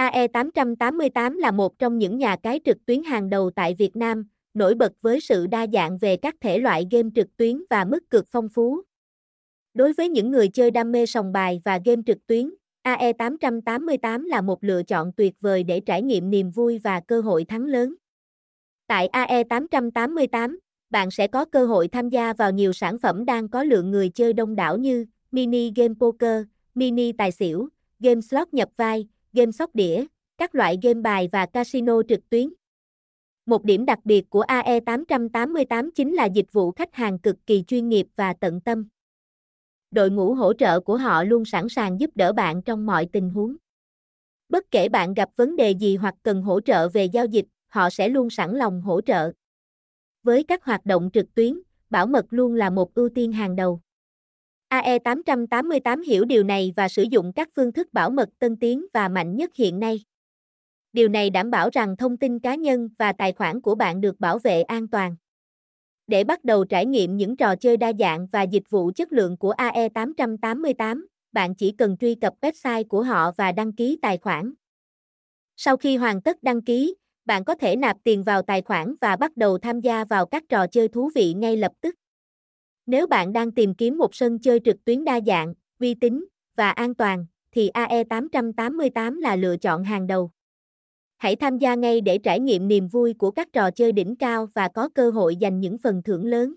AE888 là một trong những nhà cái trực tuyến hàng đầu tại Việt Nam, nổi bật với sự đa dạng về các thể loại game trực tuyến và mức cược phong phú. Đối với những người chơi đam mê sòng bài và game trực tuyến, AE888 là một lựa chọn tuyệt vời để trải nghiệm niềm vui và cơ hội thắng lớn. Tại AE888, bạn sẽ có cơ hội tham gia vào nhiều sản phẩm đang có lượng người chơi đông đảo như mini game poker, mini tài xỉu, game slot nhập vai, game sóc đĩa, các loại game bài và casino trực tuyến. Một điểm đặc biệt của AE888 chính là dịch vụ khách hàng cực kỳ chuyên nghiệp và tận tâm. Đội ngũ hỗ trợ của họ luôn sẵn sàng giúp đỡ bạn trong mọi tình huống. Bất kể bạn gặp vấn đề gì hoặc cần hỗ trợ về giao dịch, họ sẽ luôn sẵn lòng hỗ trợ. Với các hoạt động trực tuyến, bảo mật luôn là một ưu tiên hàng đầu. AE888 hiểu điều này và sử dụng các phương thức bảo mật tân tiến và mạnh nhất hiện nay. Điều này đảm bảo rằng thông tin cá nhân và tài khoản của bạn được bảo vệ an toàn. Để bắt đầu trải nghiệm những trò chơi đa dạng và dịch vụ chất lượng của AE888, bạn chỉ cần truy cập website của họ và đăng ký tài khoản. Sau khi hoàn tất đăng ký, bạn có thể nạp tiền vào tài khoản và bắt đầu tham gia vào các trò chơi thú vị ngay lập tức. Nếu bạn đang tìm kiếm một sân chơi trực tuyến đa dạng, uy tín và an toàn, thì AE888 là lựa chọn hàng đầu. Hãy tham gia ngay để trải nghiệm niềm vui của các trò chơi đỉnh cao và có cơ hội giành những phần thưởng lớn.